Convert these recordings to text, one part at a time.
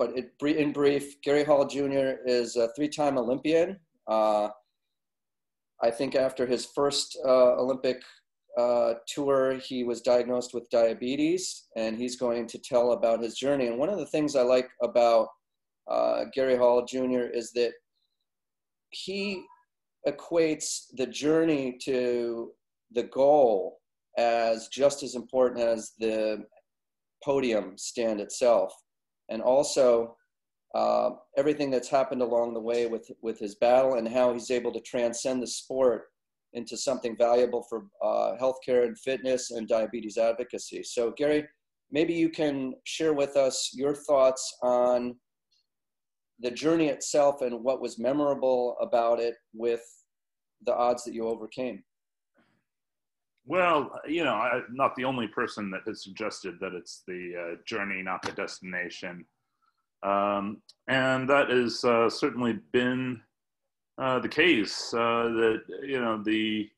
but it, in brief, Gary Hall Jr. is a three-time Olympian. Uh, I think after his first uh, Olympic uh, tour, he was diagnosed with diabetes, and he's going to tell about his journey. And one of the things I like about uh, Gary Hall Jr. is that he equates the journey to the goal as just as important as the podium stand itself. And also, uh, everything that's happened along the way with, with his battle and how he's able to transcend the sport into something valuable for uh, healthcare and fitness and diabetes advocacy. So, Gary, maybe you can share with us your thoughts on the journey itself and what was memorable about it with the odds that you overcame. Well, you know, I'm not the only person that has suggested that it's the uh, journey, not the destination. Um, and that has uh, certainly been uh, the case uh, that you know the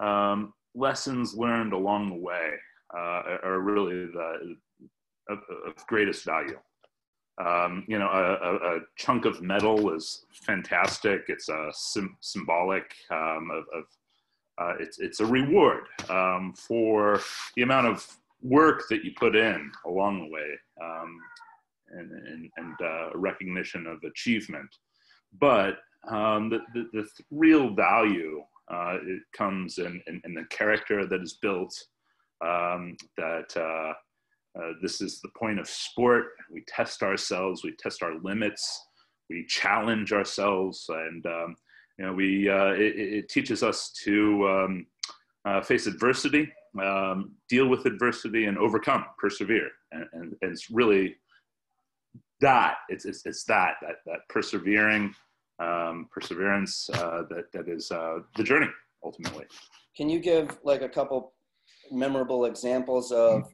um, lessons learned along the way uh, are really the of, of greatest value. Um, you know, a, a, a, chunk of metal is fantastic. It's a sim- symbolic um, of, of uh, it's it's a reward um, for the amount of work that you put in along the way, um, and and, and uh, recognition of achievement. But um, the, the, the, real value uh, it comes in, in, in, the character that is built. Um, that uh, uh, this is the point of sport. We test ourselves. We test our limits. We challenge ourselves, and um, you know, we uh, it, it, teaches us to um, uh, face adversity, um, deal with adversity, and overcome, persevere. And, and, and it's really that it's, it's, it's that that that persevering um, perseverance uh, that that is uh, the journey ultimately. Can you give like a couple memorable examples of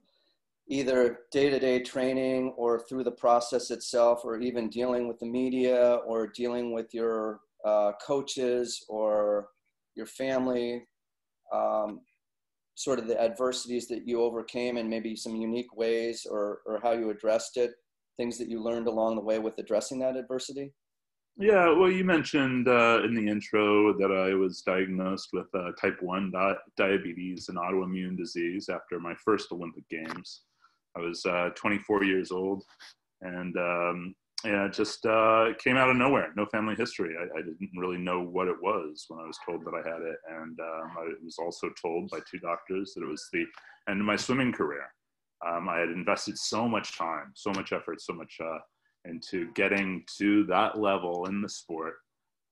either day-to-day training or through the process itself, or even dealing with the media or dealing with your uh, coaches or your family? Um, sort of the adversities that you overcame and maybe some unique ways or, or how you addressed it things that you learned along the way with addressing that adversity yeah, well, you mentioned uh, in the intro that I was diagnosed with uh, type 1 di- diabetes, an autoimmune disease, after my first Olympic Games. I was uh, 24 years old, and um, yeah, it just uh, came out of nowhere. No family history. I, I, didn't really know what it was when I was told that I had it, and um, I was also told by two doctors that it was the end of my swimming career. Um, I had invested so much time, so much effort, so much uh, into getting to that level in the sport.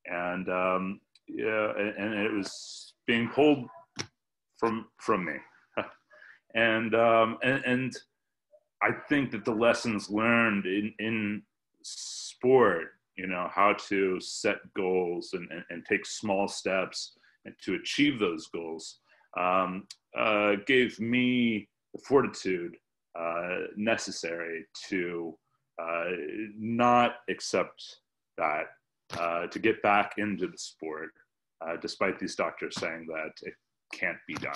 And um, yeah, and, and, it was being pulled from from me. and, um, and and I think that the lessons learned in in sport, you know, how to set goals and, and, and take small steps and to achieve those goals, um, uh, gave me the fortitude uh, necessary to uh, not accept that uh, to get back into the sport, uh, despite these doctors saying that it can't be done.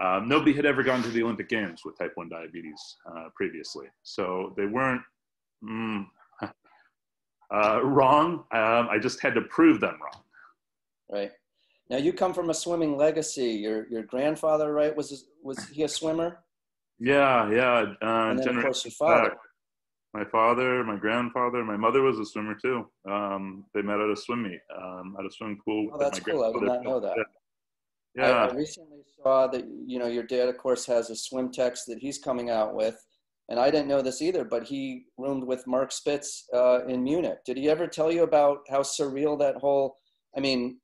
Um, nobody had ever gone to the Olympic Games with type 1 diabetes uh, previously. So they weren't mm, uh, wrong. Um, I just had to prove them wrong. Right. Now you come from a swimming legacy. Your your grandfather, right? Was was he a swimmer? Yeah, yeah. Uh, and then of course your father my father, my grandfather, my mother was a swimmer too. Um, they met at a swim meet, um, at a swimming pool. Oh, that's cool. I did not know that. Yeah. I, I, recently saw that, you know, your dad, of course, has a swim text that he's coming out with. And I didn't know this either, but he roomed with Mark Spitz uh, in Munich. Did he ever tell you about how surreal that whole, I mean,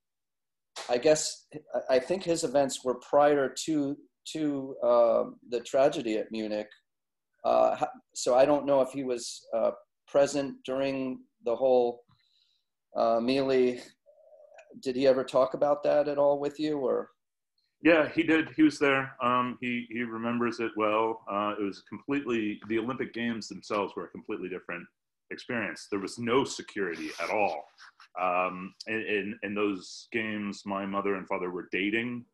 I guess, I think his events were prior to, to uh, the tragedy at Munich uh, so I don't know if he was uh, present during the whole uh, melee. Did he ever talk about that at all with you, or? Yeah, he did. He was there. Um, he he remembers it well. Uh, it was completely the Olympic Games themselves were a completely different experience. There was no security at all. Um, in, in, in those games, my mother and father were dating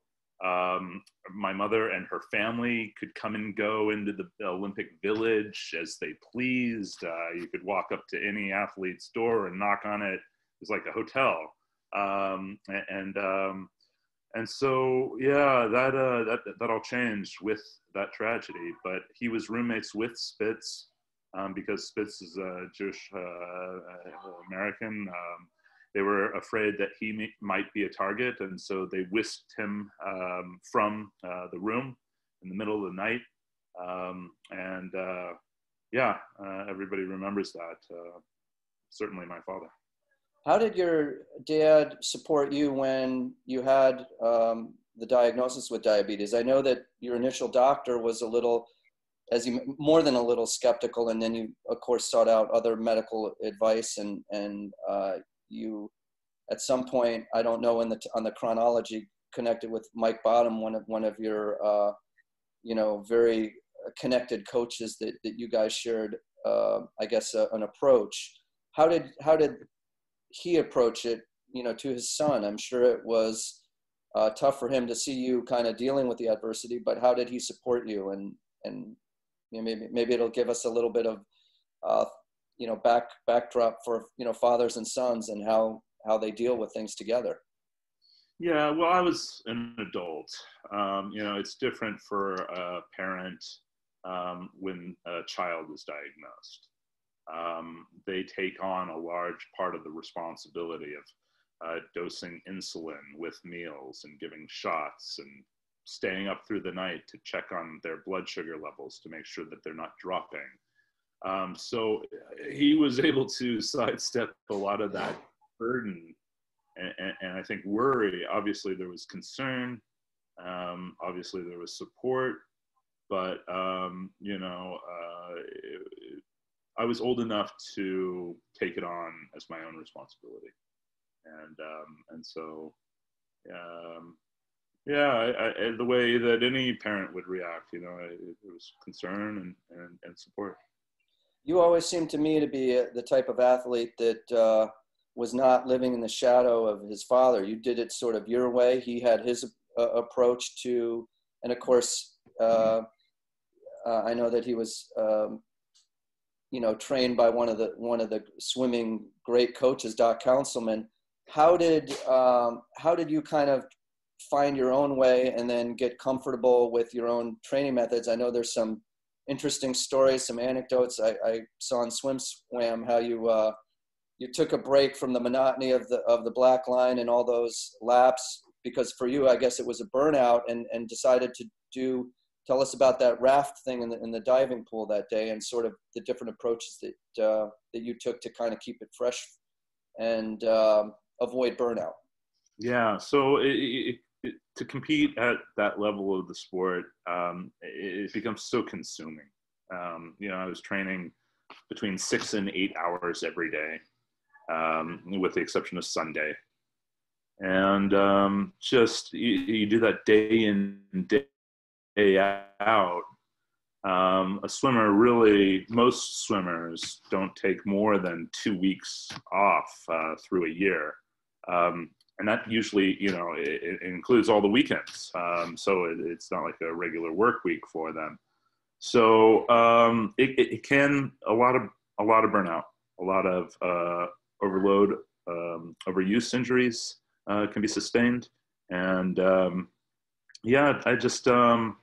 um, my mother and her family could come and go into the Olympic Village as they pleased. Uh, you could walk up to any athlete's door and knock on it. It was like a hotel. Um, and um, and so yeah, that uh, that that all changed with that tragedy. But he was roommates with Spitz um, because Spitz is a Jewish uh, uh American. Um, they were afraid that he may, might be a target, and so they whisked him um, from uh, the room in the middle of the night. Um, and uh, yeah, uh, everybody remembers that. Uh, certainly, my father. How did your dad support you when you had um, the diagnosis with diabetes? I know that your initial doctor was a little, as you more than a little skeptical, and then you, of course, sought out other medical advice, and and uh, you, at some point, I don't know in the on the chronology, connected with Mike Bottom, one of one of your, uh, you know, very connected coaches that that you guys shared, uh, I guess, an approach. How did how did he approach it, you know, to his son. I'm sure it was uh, tough for him to see you kind of dealing with the adversity, but how did he support you? And and you know, maybe maybe it'll give us a little bit of uh, you know back backdrop for you know fathers and sons and how how they deal with things together. Yeah, well, I was an adult. Um, you know, it's different for a parent um, when a child is diagnosed um, they take on a large part of the responsibility of uh, dosing insulin with meals and giving shots and staying up through the night to check on their blood sugar levels to make sure that they're not dropping. Um, so he was able to sidestep a lot of that burden and, and, and I think worry. Obviously, there was concern. Um, obviously, there was support, but um, you know, uh, it, I was old enough to take it on as my own responsibility, and um, and so, um, yeah, I, I, the way that any parent would react, you know, it, it was concern and, and, and support. You always seem to me to be the type of athlete that uh, was not living in the shadow of his father. You did it sort of your way. He had his uh, approach to, and of course, uh, uh I know that he was um, you know, trained by one of the one of the swimming great coaches, Doc Counsilman How did um, how did you kind of find your own way and then get comfortable with your own training methods? I know there's some interesting stories, some anecdotes. I, I saw on SwimSwam how you uh, you took a break from the monotony of the of the black line and all those laps because for you, I guess it was a burnout and and decided to do tell us about that raft thing in the, in the diving pool that day and sort of the different approaches that uh, that you took to kind of keep it fresh and um, avoid burnout. Yeah, so it, it, it, to compete at that level of the sport, um, it, becomes so consuming. Um, you know, I was training between six and eight hours every day, um, with the exception of Sunday. And um, just you, you do that day in day day out. Um, a swimmer really, most swimmers don't take more than two weeks off uh, through a year. Um, and that usually, you know, it, it includes all the weekends. Um, so it, it's not like a regular work week for them. So um, it, it, can a lot of a lot of burnout, a lot of uh, overload, um, overuse injuries uh, can be sustained, and um, yeah, I just um,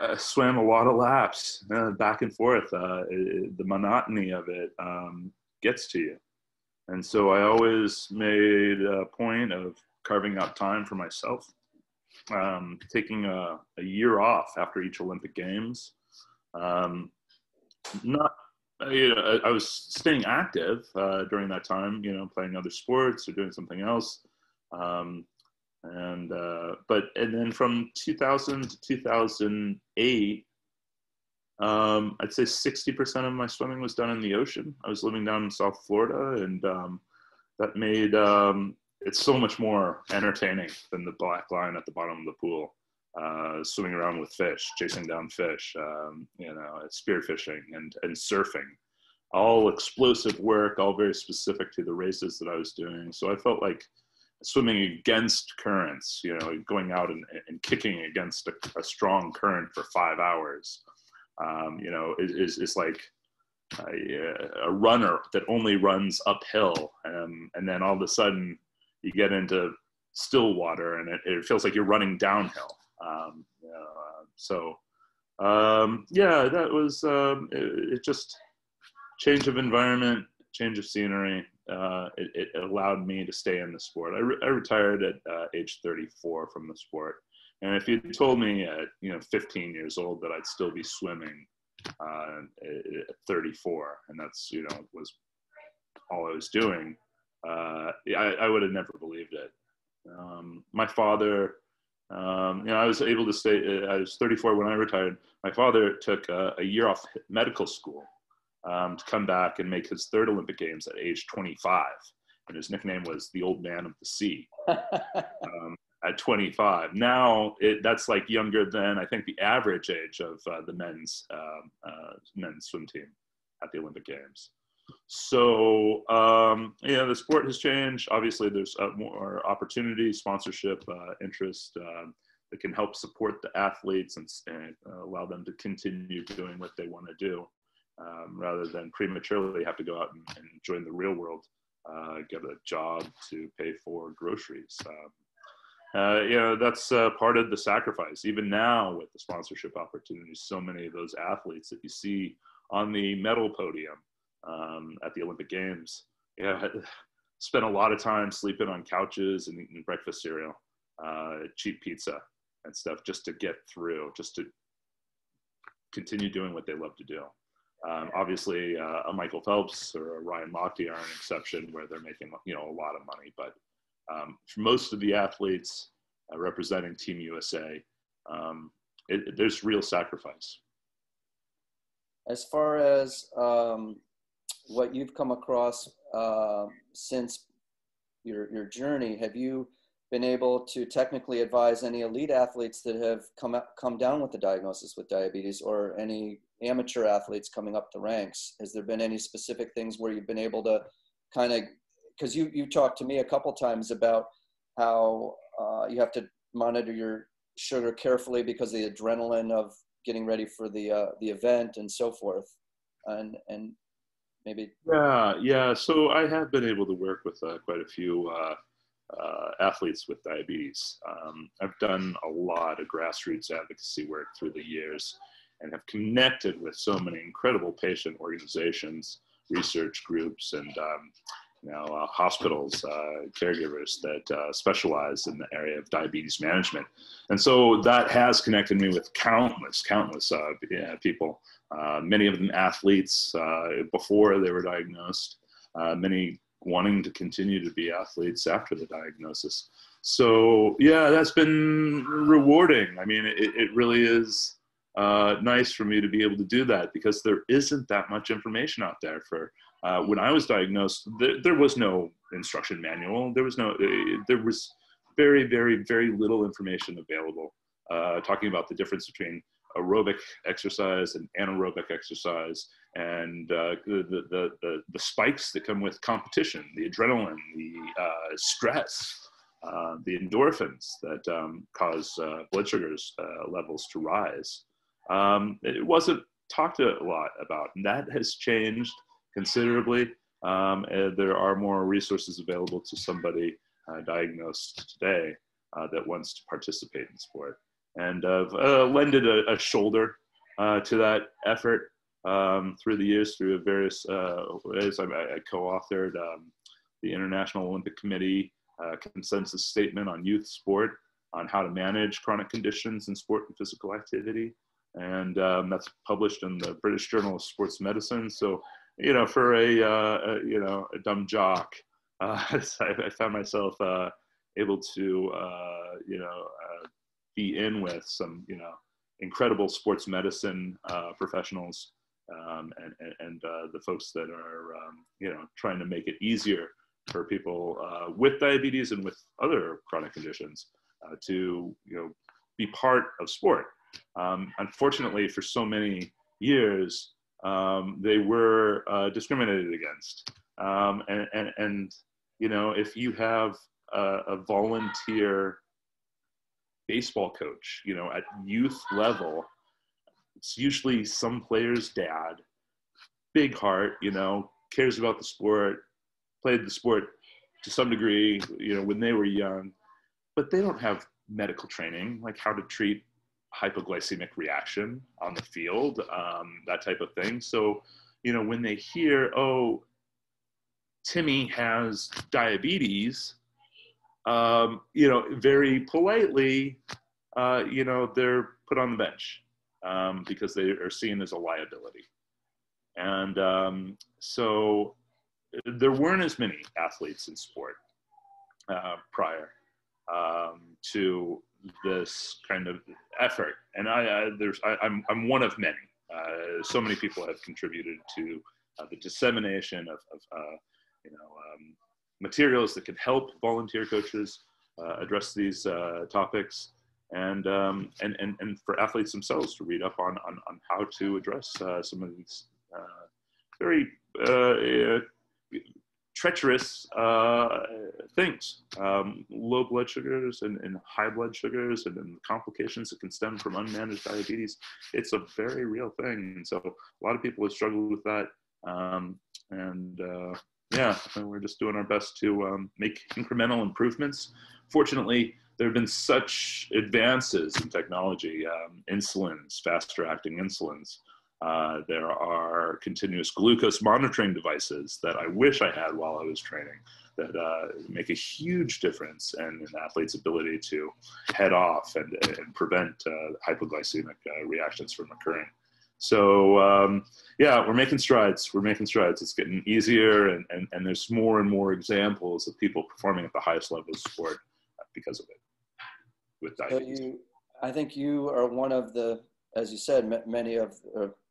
I swam a lot of laps uh, back and forth. Uh, it, the monotony of it um, gets to you. And so I always made a point of carving out time for myself, um, taking a, a, year off after each Olympic Games. Um, not, you know, I, I, was staying active uh, during that time, you know, playing other sports or doing something else. Um, and uh, but and then from 2000 to 2008 um, i'd say 60% of my swimming was done in the ocean. I was living down in south florida and um, that made um, it so much more entertaining than the black line at the bottom of the pool uh, swimming around with fish chasing down fish um, you know spearfishing and, and surfing. All explosive work all very specific to the races that i was doing. So i felt like swimming against currents, you know, going out and, and kicking against a, a strong current for five hours, um, you know, is, is like a, a, runner that only runs uphill. Um, and then all of a sudden you get into still water and it, it feels like you're running downhill. Um, uh, so, um, yeah, that was, um, it, it just change of environment, change of scenery, uh, it, it, allowed me to stay in the sport. I, re- I retired at uh, age 34 from the sport. And if you told me at you know 15 years old that I'd still be swimming uh, at 34, and that's you know was all I was doing, uh, I, I would have never believed it. Um, my father, um, you know, I was able to stay. Uh, I was 34 when I retired. My father took a, a year off medical school um, to come back and make his third Olympic Games at age 25. And his nickname was the Old Man of the Sea um, at 25. Now it, that's like younger than I think the average age of uh, the men's um, uh, men's swim team at the Olympic Games. So um, yeah, the sport has changed. Obviously, there's uh, more opportunity, sponsorship, uh, interest um, that can help support the athletes and, and uh, allow them to continue doing what they want to do um, rather than prematurely have to go out and, and join the real world, uh, get a job to pay for groceries. Um, uh, you know, that's uh, part of the sacrifice. Even now, with the sponsorship opportunities, so many of those athletes that you see on the medal podium um, at the Olympic Games, you know, spent a lot of time sleeping on couches and eating breakfast cereal, uh, cheap pizza and stuff just to get through, just to continue doing what they love to do. Um, obviously, uh, a Michael Phelps or a Ryan Lochte are an exception where they're making you know a lot of money. But um, for most of the athletes uh, representing Team USA, um, it, it, there's real sacrifice. As far as um, what you've come across uh, since your your journey, have you been able to technically advise any elite athletes that have come come down with the diagnosis with diabetes, or any amateur athletes coming up the ranks? Has there been any specific things where you've been able to kind of, because you, you talked to me a couple times about how uh, you have to monitor your sugar carefully because of the adrenaline of getting ready for the, uh, the event and so forth. And, and maybe. Yeah, yeah. So I have been able to work with uh, quite a few uh, uh, athletes with diabetes. Um, I've done a lot of grassroots advocacy work through the years and have connected with so many incredible patient organizations, research groups, and um, you know, uh, hospitals, uh, caregivers that uh, specialize in the area of diabetes management. And so that has connected me with countless, countless uh, people, uh, many of them athletes uh, before they were diagnosed, many wanting to continue to be athletes after the diagnosis. So yeah, that's been rewarding. I mean, it, it really is uh, nice for me to be able to do that because there isn't that much information out there for uh, when I was diagnosed, there, there, was no instruction manual. There was no, uh, there was very, very, very little information available uh, talking about the difference between aerobic exercise and anaerobic exercise and uh, the, the, the, the, spikes that come with competition, the adrenaline, the uh, stress, the endorphins that um, cause blood sugars levels to rise um, it wasn't talked a lot about. And that has changed considerably. Um, there are more resources available to somebody uh, diagnosed today uh, that wants to participate in sport. And I've uh, lended a, a shoulder uh, to that effort um, through the years through various uh, ways. I, I co-authored um, the International Olympic Committee uh, consensus statement on youth sport on how to manage chronic conditions in sport and physical activity and um, that's published in the British Journal of Sports Medicine. So, you know, for a, uh, a you know a dumb jock, uh, I, I, found myself uh, able to uh, you know uh, be in with some you know incredible sports medicine uh, professionals um, and and, the folks that are um, you know trying to make it easier for people with diabetes and with other chronic conditions to you know be part of sport um, unfortunately, for so many years, um, they were uh, discriminated against. Um, and, and, and, you know, if you have a, a volunteer baseball coach, you know, at youth level, it's usually some player's dad, big heart, you know, cares about the sport, played the sport to some degree, you know, when they were young, but they don't have medical training, like how to treat hypoglycemic reaction on the field, um, that type of thing. So, you know, when they hear, oh, Timmy has diabetes, um, you know, very politely, uh, you know, they're put on the bench um, because they are seen as a liability. And um, so there weren't as many athletes in sport uh, prior um, to this kind of effort. And I, I there's, I, am I'm, I'm one of many. Uh, so many people have contributed to uh, the dissemination of, of uh, you know, um, materials that can help volunteer coaches uh, address these uh, topics. And, um, and, and, and for athletes themselves to read up on, on, on how to address some of these very treacherous uh, things. Um, low blood sugars and, and, high blood sugars and, and complications that can stem from unmanaged diabetes. It's a very real thing and so a lot of people have struggled with that. Um, and uh, yeah we're just doing our best to um, make incremental improvements. Fortunately there have been such advances in technology um, insulins faster acting insulins uh, there are continuous glucose monitoring devices that I wish I had while I was training that uh, make a huge difference in an athlete's ability to head off and, and prevent uh, hypoglycemic uh, reactions from occurring. So um, yeah, we're making strides. We're making strides. It's getting easier, and, and, and there's more and more examples of people performing at the highest level of sport because of it with diabetes. So you, I think you are one of the, as you said, many of,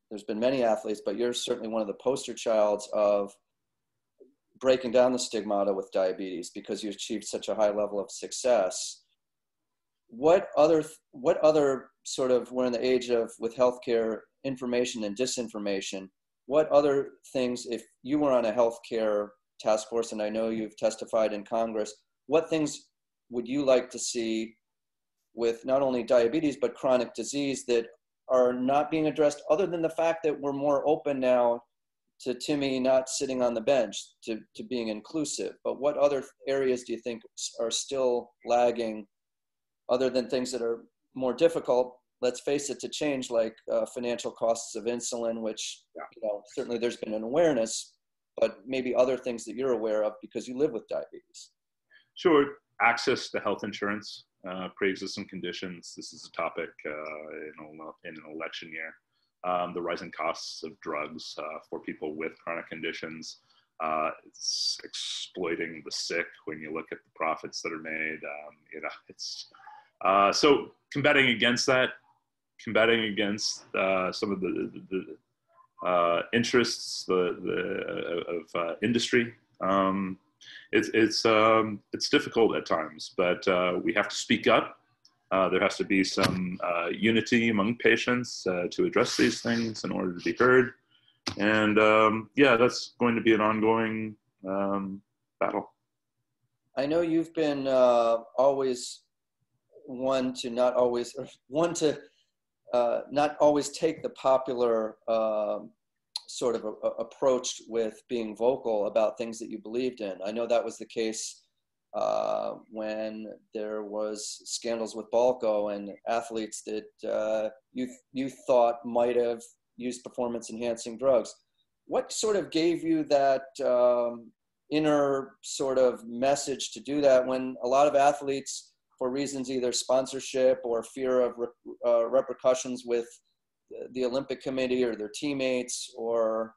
there's been many athletes, but you're certainly one of the poster childs of breaking down the stigmata with diabetes because you achieved such a high level of success. What other what other sort of we're in the age of with healthcare information and disinformation. What other things, if you were on a healthcare task force, and I know you've testified in Congress, what things would you like to see with not only diabetes but chronic disease that are not being addressed other than the fact that we're more open now to Timmy not sitting on the bench to, to being inclusive. But what other areas do you think are still lagging other than things that are more difficult? Let's face it, to change like uh, financial costs of insulin, which yeah. you know certainly there's been an awareness, but maybe other things that you're aware of because you live with diabetes. Sure, access to health insurance uh, pre-existing conditions. This is a topic uh, in, a, in, an election year. Um, the rising costs of drugs uh, for people with chronic conditions. Uh, it's exploiting the sick when you look at the profits that are made. Um, you know, it's uh, so combating against that, combating against uh, some of the, the, the interests the, the, of industry. Um, it's it's um, it's difficult at times, but uh, we have to speak up. Uh, there has to be some uh, unity among patients uh, to address these things in order to be heard. And um, yeah, that's going to be an ongoing um, battle. I know you've been uh, always one to not always one to uh, not always take the popular sort of a, a approached with being vocal about things that you believed in. I know that was the case uh, when there was scandals with Balco and athletes that uh, you you thought might have used performance enhancing drugs. What sort of gave you that um, inner sort of message to do that when a lot of athletes, for reasons either sponsorship or fear of re- uh, repercussions with the Olympic Committee or their teammates or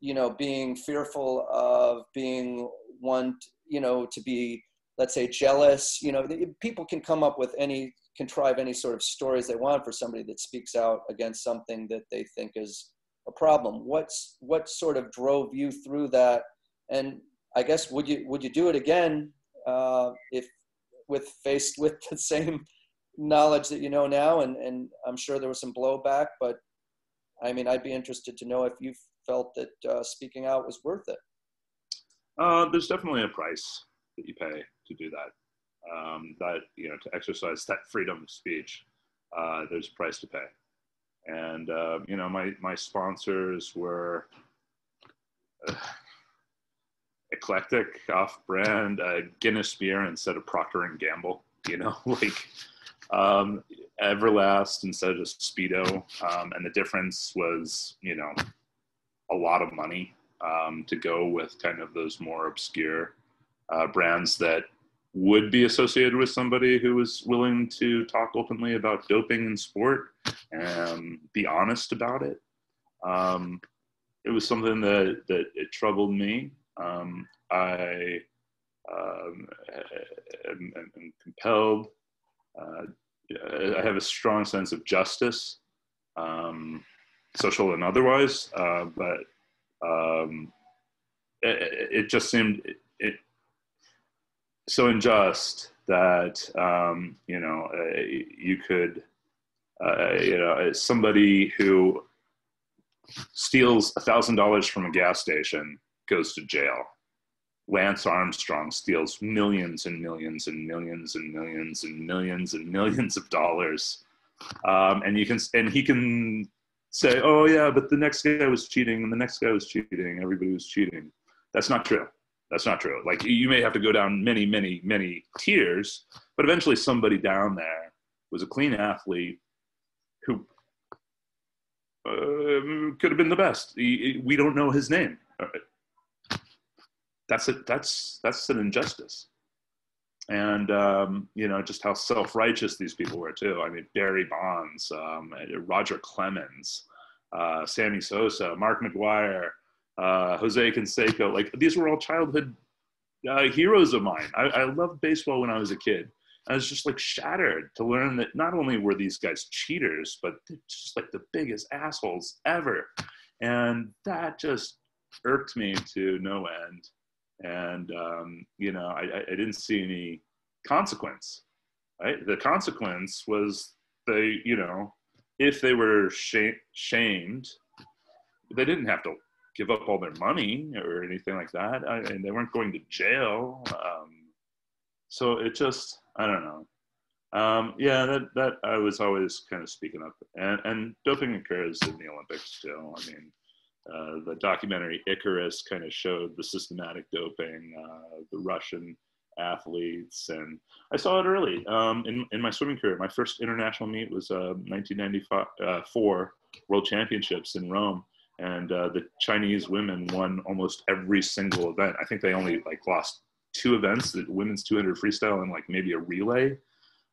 you know being fearful of being one you know to be let's say jealous you know people can come up with any contrive any sort of stories they want for somebody that speaks out against something that they think is a problem. What's what sort of drove you through that? And i guess would you would you do it again uh, if with faced with the same knowledge that you know now, and, and I'm sure there was some blowback, but I mean, I'd be interested to know if you felt that uh, speaking out was worth it. Uh, there's definitely a price. that you pay to do that. Um, that you know to exercise that freedom of speech, uh, there's a price to pay. And uh, you know my my sponsors were. Uh, eclectic, off-brand uh, Guinness beer instead of Procter and Gamble. You know, like um, Everlast instead of just Speedo, um, and the difference was, you know, a lot of money um, to go with kind of those more obscure uh, brands that would be associated with somebody who was willing to talk openly about doping in sport and be honest about it. Um, it was something that that it troubled me. Um, I um, am, am, compelled. Uh, I have a strong sense of justice, um, social and otherwise, uh, but um, it, it, just seemed it, it, so unjust that um, you know uh, you could you know somebody who steals a thousand dollars from a gas station goes to jail Lance Armstrong steals millions and millions and millions and millions and millions and millions of dollars, um, and you can and he can say, "Oh yeah, but the next guy was cheating, and the next guy was cheating. Everybody was cheating." That's not true. That's not true. Like you may have to go down many, many, many tiers, but eventually somebody down there was a clean athlete who uh, could have been the best. we don't know his name that's a, that's that's an injustice. And um, you know just how self-righteous these people were too. I mean barry bonds um, roger clemens uh, sammy sosa mark mcgwire uh, jose canseco like these were all childhood uh, heroes of mine. I, I loved baseball when i was a kid. I was just like shattered to learn that not only were these guys cheaters, but they're just like the biggest assholes ever. And that just irked me to no end and um, you know I, I didn't see any consequence right? The consequence was they you know if they were sh- shamed they didn't have to give up all their money or anything like that. I, and they weren't going to jail. Um, so it just i don't know. Um, yeah that, that i was always kind of speaking up. And, and doping occurs in the olympics too. I mean uh, the documentary Icarus kind of showed the systematic doping, uh, the Russian athletes, and I saw it early um, in, in my swimming career. My first international meet was uh, 1994 World Championships in Rome, and uh, the Chinese women won almost every single event. I think they only like lost two events: the women's 200 freestyle and like maybe a relay.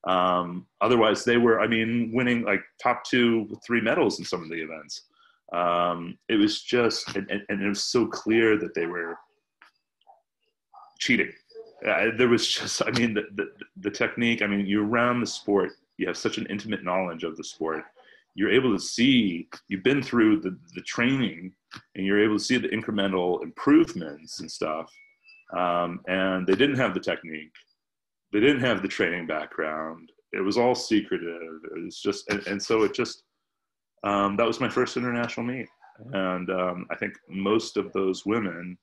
Um, otherwise, they were, I mean, winning like top two, three medals in some of the events um, it was just and, and, it was so clear that they were cheating. Uh, there was just i mean the, the, the technique i mean you're around the sport you have such an intimate knowledge of the sport you're able to see you've been through the, the training and you're able to see the incremental improvements and stuff. Um, and they didn't have the technique. They didn't have the training background. It was all secretive. It was just and, and so it just um, that was my first international meet. And um, I think most of those women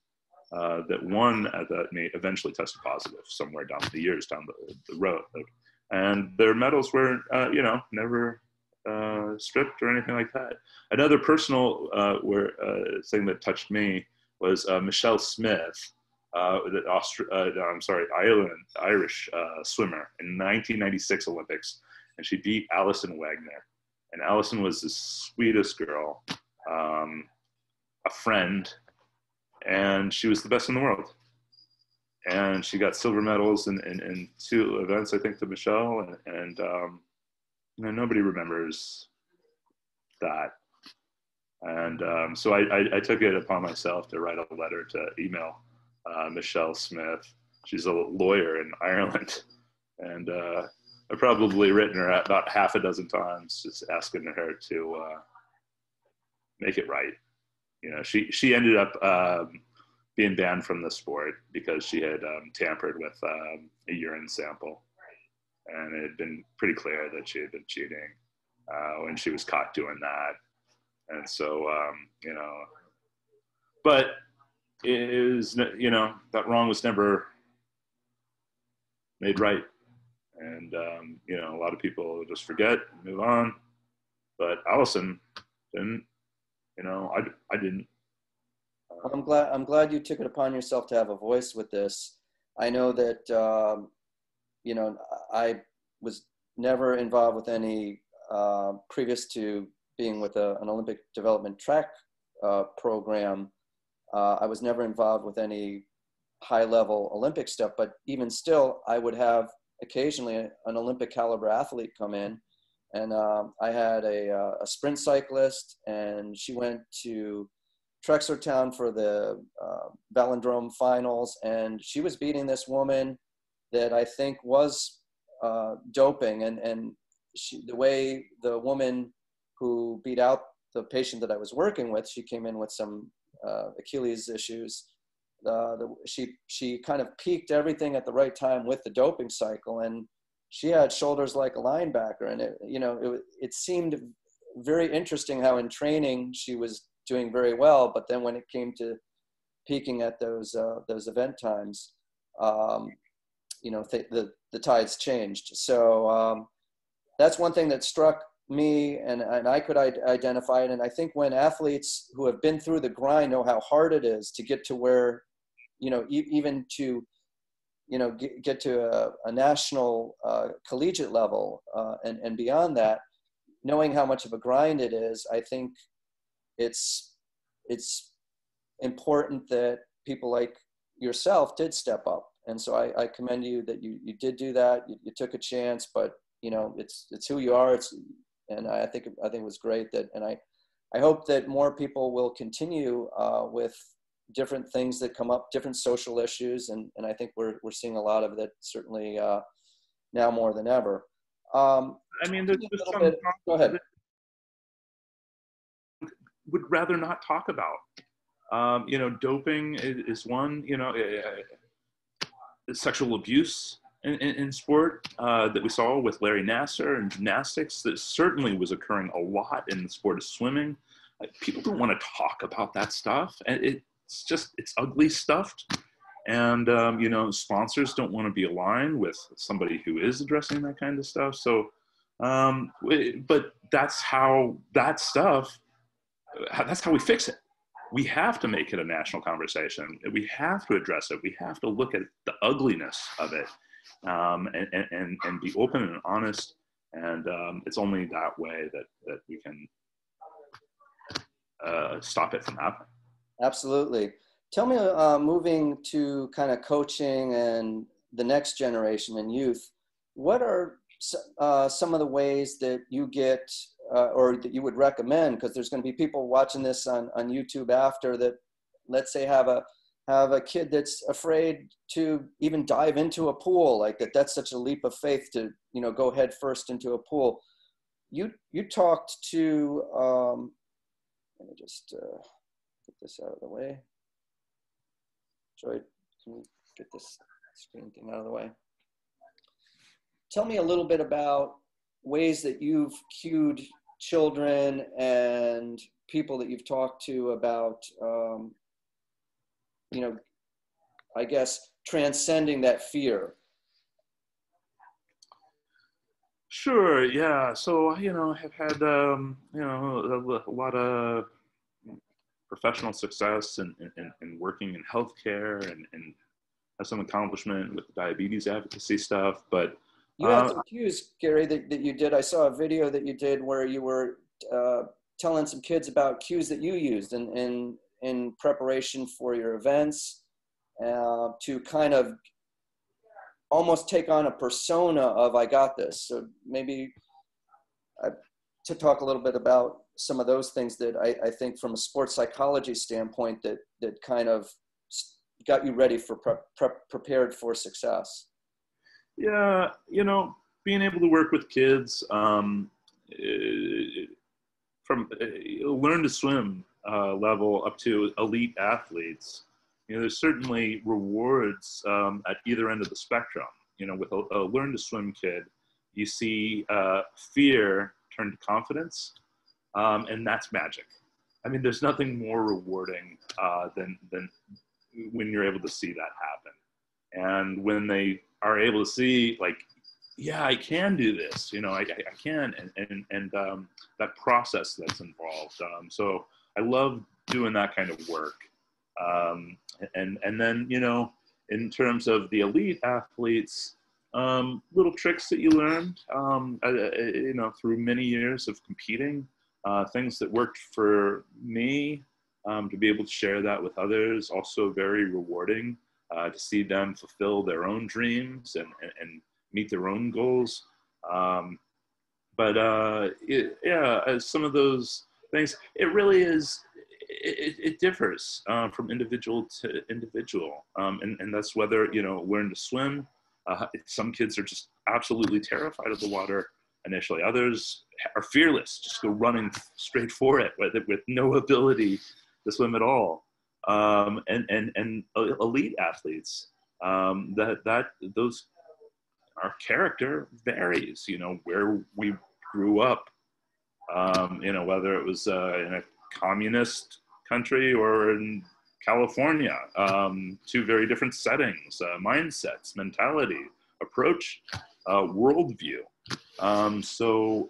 uh, that won at that meet eventually tested positive somewhere down the years down the, the road. And their medals were, uh, you know, never uh, stripped or anything like that. Another personal uh, where, uh, thing that touched me was uh, Michelle Smith, the Austri- I'm sorry, Ireland, Irish swimmer in 1996 Olympics, and she beat Allison Wagner and Allison was the sweetest girl, um, a friend, and she was the best in the world. And she got silver medals in, in, in two events, I think, to Michelle, and, and um, nobody remembers that. And um, so I, I, I, took it upon myself to write a letter to email uh, Michelle Smith. She's a lawyer in Ireland, and uh, I've probably written her about half a dozen times, just asking her to uh, make it right. You know, she she ended up um, being banned from the sport because she had um, tampered with um, a urine sample, and it had been pretty clear that she had been cheating uh, when she was caught doing that. And so, um, you know, but it was you know that wrong was never made right. And um, you know, a lot of people just forget, move on. But Allison didn't. You know, I, I didn't. I'm glad I'm glad you took it upon yourself to have a voice with this. I know that um, you know I was never involved with any uh, previous to being with a, an Olympic development track uh, program. Uh, I was never involved with any high level Olympic stuff, but even still, I would have occasionally an Olympic caliber athlete come in. And um, I had a, uh, a sprint cyclist, and she went to Trexlertown for the uh, velodrome finals, and she was beating this woman that I think was uh, doping. And, and she, the way the woman who beat out the patient that I was working with, she came in with some uh, Achilles issues. Uh, the, she she kind of peaked everything at the right time with the doping cycle, and she had shoulders like a linebacker. And it you know it it seemed very interesting how in training she was doing very well, but then when it came to peaking at those uh, those event times, um, you know th- the the tides changed. So um, that's one thing that struck me and, and I could identify it. And I think when athletes who have been through the grind know how hard it is to get to where, you know, e- even to, you know, get, get to a, a national uh, collegiate level uh, and, and beyond that, knowing how much of a grind it is, I think it's, it's important that people like yourself did step up. And so I, I commend you that you, you did do that. You, you took a chance, but you know, it's, it's who you are. It's, and I think I think it was great that, and I I hope that more people will continue uh, with different things that come up, different social issues, and and I think we're we're seeing a lot of that certainly uh, now more than ever. Um, I mean, there's, there's some bit, go ahead. Would rather not talk about. Um, you know, doping is, is one. You know, uh, sexual abuse in, in, in sport uh, that we saw with Larry Nassar and gymnastics that certainly was occurring a lot in the sport of swimming. people don't want to talk about that stuff, and it's just it's ugly stuff. And um, you know, sponsors don't want to be aligned with somebody who is addressing that kind of stuff. So, um, but that's how that stuff. That's how we fix it we have to make it a national conversation. We have to address it. We have to look at the ugliness of it um, and, and, and be open and honest. And um, it's only that way that, that we can uh, stop it from happening. Absolutely. Tell me, uh, moving to kind of coaching and the next generation and youth, what are uh, some of the ways that you get uh, or that you would recommend? Because there's going to be people watching this on, on YouTube after that, let's say, have a have a kid that's afraid to even dive into a pool like that that's such a leap of faith to you know go head first into a pool you you talked to um let me just uh, this out of the way joy can you get this screen thing out of the way tell me a little bit about ways that you've cued children and people that you've talked to about um, you know, I guess transcending that fear? Sure. Yeah. So you know, I've had um, you know a, a, lot of professional success and, in, in working in healthcare and, and have some accomplishment with the diabetes advocacy stuff. But you had uh, some cues, Gary, that, that you did. I saw a video that you did where you were uh, telling some kids about cues that you used and, and in preparation for your events uh, to kind of almost take on a persona of I got this. So maybe uh, to talk a little bit about some of those things that I, I, think from a sports psychology standpoint that that kind of got you ready for pre- pre- prepared for success. Yeah, you know, being able to work with kids um, from uh, learn to swim uh, level up to elite athletes, you know, there's certainly rewards um, at either end of the spectrum. You know, with a, a learn to swim kid, you see uh, fear turn to confidence, um, and that's magic. I mean, there's nothing more rewarding uh, than than when you're able to see that happen. And when they are able to see, like, yeah, I can do this, you know, I, I can, and, and, and um, that process that's involved. Um, so I love doing that kind of work. Um, and, and then, you know, in terms of the elite athletes, um, little tricks that you learned, um, uh, uh, you know, through many years of competing, uh, things that worked for me um, to be able to share that with others. Also, very rewarding uh, to see them fulfill their own dreams and, and, and meet their own goals. Um, but uh, it, yeah, some of those things, it really is. It, it differs uh, from individual to individual, um, and, and that's whether you know learn to swim. Uh, some kids are just absolutely terrified of the water initially. Others are fearless, just go running straight for it with, with no ability to swim at all. Um, and, and, and elite athletes, um, that, that, those, our character varies, you know, where we grew up, um, you know, whether it was uh, in a communist country or in California, um, two very different settings, uh, mindsets, mentality, approach, uh, worldview. Um, so,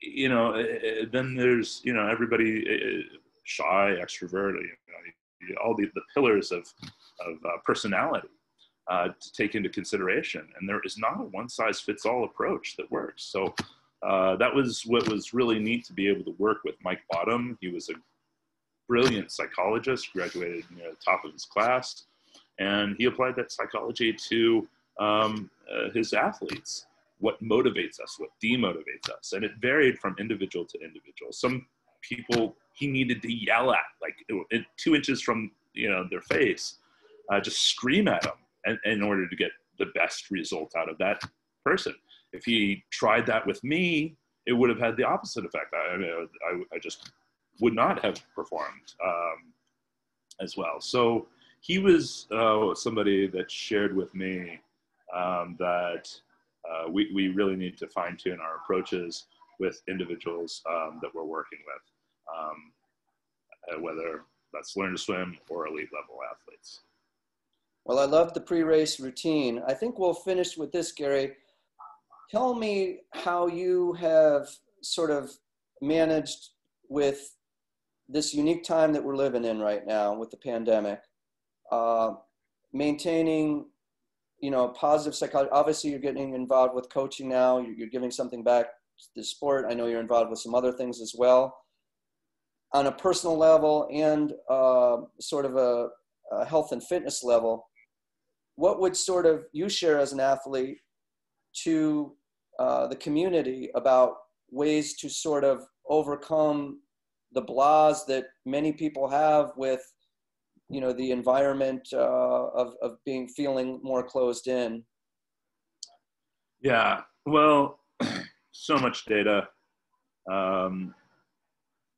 you know, eh, eh, then there's, you know, everybody eh, shy, extrovert, you know, all the, the pillars of, of uh, personality uh, to take into consideration. And there is not a one size fits all approach that works. So uh, that was what was really neat to be able to work with Mike Bottom. He was a brilliant psychologist, graduated near the top of his class, and he applied that psychology to um, uh, his athletes. What motivates us, what demotivates us, and it varied from individual to individual. Some people he needed to yell at, like two inches from you know their face, uh, just scream at them, in, in order to get the best result out of that person. If he tried that with me, it would have had the opposite effect. I, I, mean, I, I just would not have performed um, as well. So he was uh, somebody that shared with me um, that uh, we, we really need to fine tune our approaches with individuals um, that we're working with, um, uh, whether that's learn to swim or elite level athletes. Well, I love the pre-race routine. I think we'll finish with this, Gary. Tell me how you have sort of managed with this unique time that we're living in right now with the pandemic, uh, maintaining you know, positive psychology. Obviously, you're getting involved with coaching now. You're, giving something back to the sport. I know you're involved with some other things as well. On a personal level and uh, sort of a, a health and fitness level, what would sort of you share as an athlete to uh, the community about ways to sort of overcome the blahs that many people have with you know the environment uh, of of being feeling more closed in? Yeah. Well so much data um,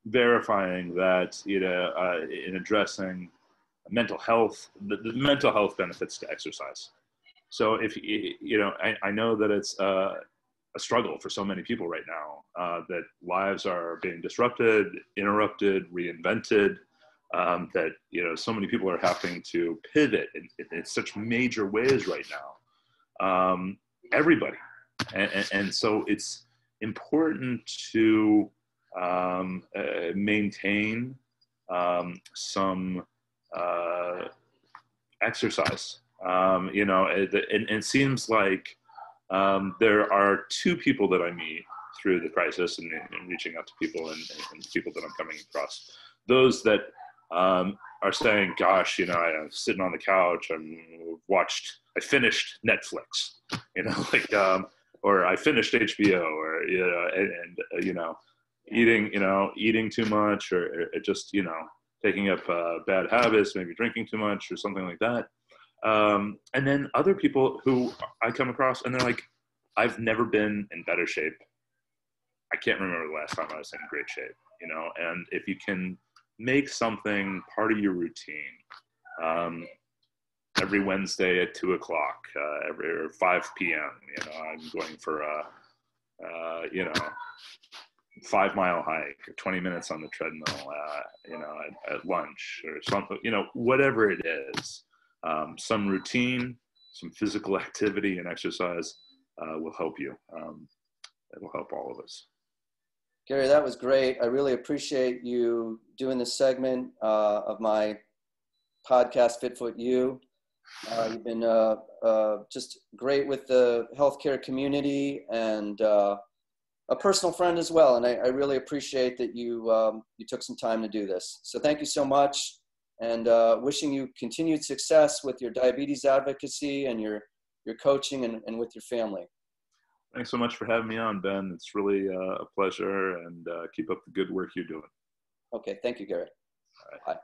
verifying that you know uh, in addressing mental health the, the, mental health benefits to exercise. So if you know i, I know that it's uh, a struggle for so many people right now uh, that lives are being disrupted interrupted reinvented um, that you know so many people are having to pivot in, in, in such major ways right now. Um, everybody, and, and, and, so it's important to um, uh, maintain um, some uh, exercise. Um, you know, it, it, it seems like um, there are two people that I meet through the crisis and, and reaching out to people and, people that I'm coming across. Those that um, are saying, "Gosh, you know, I'm sitting on the couch. I'm watched. I finished Netflix. You know, like, um, or I finished HBO, or you know, and, and uh, you know, eating, you know, eating too much, or, or just you know, taking up uh, bad habits, maybe drinking too much, or something like that." Um, and then other people who I come across, and they're like, "I've never been in better shape. I can't remember the last time I was in great shape." You know, and if you can make something part of your routine. Um, every Wednesday at two o'clock, uh, every or five p.m. You know, I'm going for a, uh, you know, five mile hike, or twenty minutes on the treadmill. Uh, you know, at, at, lunch or something. You know, whatever it is, um, some routine, some physical activity and exercise uh, will help you. Um, it'll help all of us. Gary, that was great. I really appreciate you doing this segment uh, of my podcast, Fitfoot U. Uh, you've been uh, uh, just great with the healthcare community and uh, a personal friend as well. And I, I really appreciate that you um, you took some time to do this. So thank you so much, and uh, wishing you continued success with your diabetes advocacy and your your coaching and, and with your family. Thanks so much for having me on, Ben. It's really uh, a pleasure, and keep up the good work you're doing. Okay, thank you, Gary. Bye.